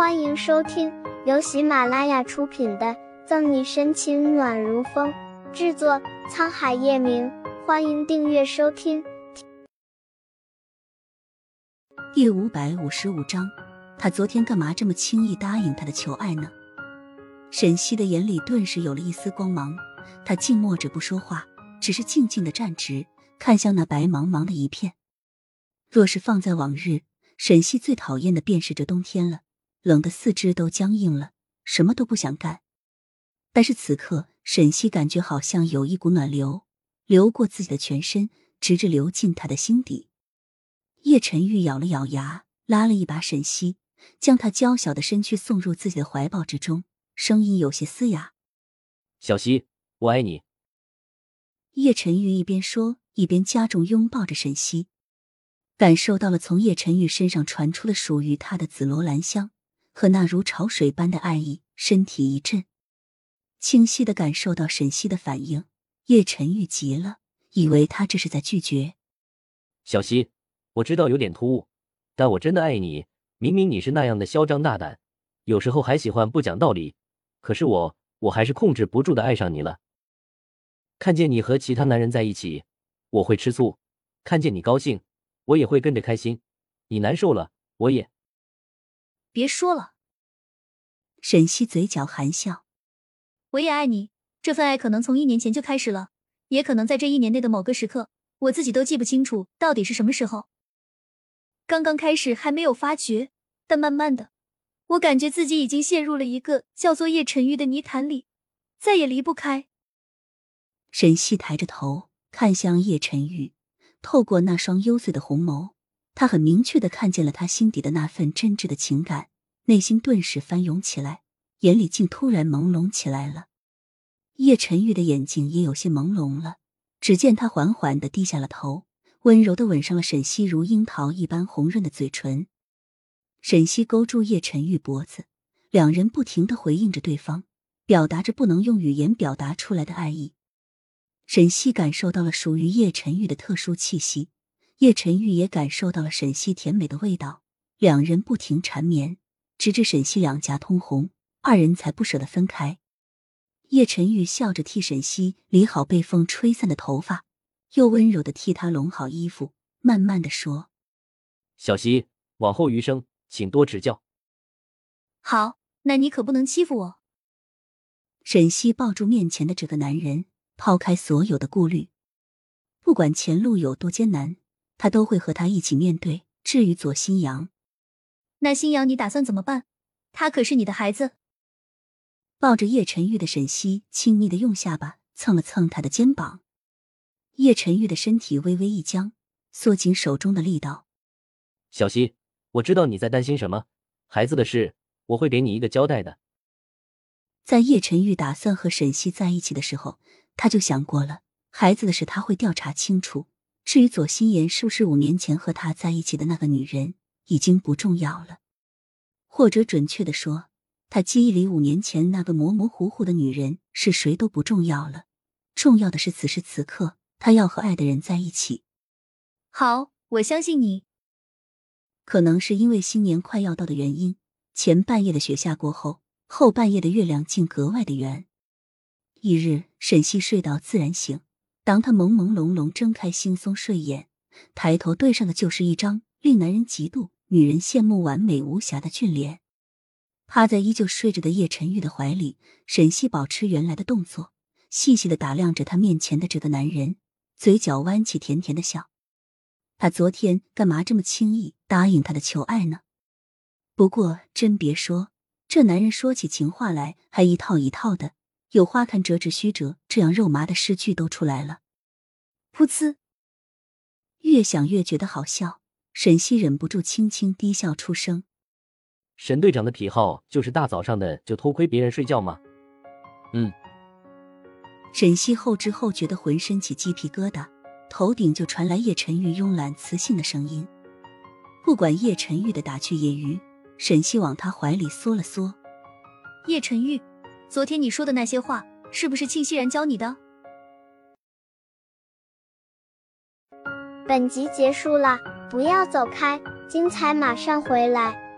欢迎收听由喜马拉雅出品的《赠你深情暖如风》，制作沧海夜明。欢迎订阅收听。第五百五十五章，他昨天干嘛这么轻易答应他的求爱呢？沈西的眼里顿时有了一丝光芒，他静默着不说话，只是静静的站直，看向那白茫茫的一片。若是放在往日，沈西最讨厌的便是这冬天了。冷的四肢都僵硬了，什么都不想干。但是此刻，沈西感觉好像有一股暖流流过自己的全身，直至流进他的心底。叶晨玉咬了咬牙，拉了一把沈西，将他娇小的身躯送入自己的怀抱之中，声音有些嘶哑：“小西，我爱你。”叶晨玉一边说，一边加重拥抱着沈西，感受到了从叶晨玉身上传出的属于他的紫罗兰香。和那如潮水般的爱意，身体一震，清晰的感受到沈西的反应。叶晨玉急了，以为他这是在拒绝。小西，我知道有点突兀，但我真的爱你。明明你是那样的嚣张大胆，有时候还喜欢不讲道理，可是我，我还是控制不住的爱上你了。看见你和其他男人在一起，我会吃醋；看见你高兴，我也会跟着开心。你难受了，我也。别说了，沈西嘴角含笑。我也爱你，这份爱可能从一年前就开始了，也可能在这一年内的某个时刻，我自己都记不清楚到底是什么时候。刚刚开始还没有发觉，但慢慢的，我感觉自己已经陷入了一个叫做叶晨玉的泥潭里，再也离不开。沈西抬着头看向叶晨玉，透过那双幽邃的红眸。他很明确的看见了他心底的那份真挚的情感，内心顿时翻涌起来，眼里竟突然朦胧起来了。叶晨玉的眼睛也有些朦胧了，只见他缓缓的低下了头，温柔的吻上了沈西如樱桃一般红润的嘴唇。沈西勾住叶晨玉脖子，两人不停的回应着对方，表达着不能用语言表达出来的爱意。沈西感受到了属于叶晨玉的特殊气息。叶晨玉也感受到了沈西甜美的味道，两人不停缠绵，直至沈西两颊通红，二人才不舍得分开。叶晨玉笑着替沈西理好被风吹散的头发，又温柔的替他拢好衣服，慢慢的说：“小西，往后余生，请多指教。”好，那你可不能欺负我。沈西抱住面前的这个男人，抛开所有的顾虑，不管前路有多艰难。他都会和他一起面对。至于左新阳，那新阳你打算怎么办？他可是你的孩子。抱着叶晨玉的沈西亲昵的用下巴蹭了蹭他的肩膀，叶晨玉的身体微微一僵，缩紧手中的力道。小西，我知道你在担心什么，孩子的事我会给你一个交代的。在叶晨玉打算和沈西在一起的时候，他就想过了，孩子的事他会调查清楚。至于左心言是不是五年前和他在一起的那个女人，已经不重要了。或者准确的说，他记忆里五年前那个模模糊糊的女人是谁都不重要了。重要的是此时此刻，他要和爱的人在一起。好，我相信你。可能是因为新年快要到的原因，前半夜的雪下过后，后半夜的月亮竟格外的圆。一日，沈西睡到自然醒。当他朦朦胧胧睁开惺忪睡眼，抬头对上的就是一张令男人嫉妒、女人羡慕、完美无瑕的俊脸。趴在依旧睡着的叶晨玉的怀里，沈西保持原来的动作，细细的打量着他面前的这个男人，嘴角弯起甜甜的笑。他昨天干嘛这么轻易答应他的求爱呢？不过真别说，这男人说起情话来还一套一套的。有花看折直须折，这样肉麻的诗句都出来了。噗呲，越想越觉得好笑，沈西忍不住轻轻低笑出声。沈队长的癖好就是大早上的就偷窥别人睡觉吗？嗯。沈西后知后觉的浑身起鸡皮疙瘩，头顶就传来叶晨玉慵懒磁性的声音。不管叶晨玉的打趣揶揄，沈西往他怀里缩了缩。叶晨玉。昨天你说的那些话，是不是庆熙然教你的？本集结束了，不要走开，精彩马上回来。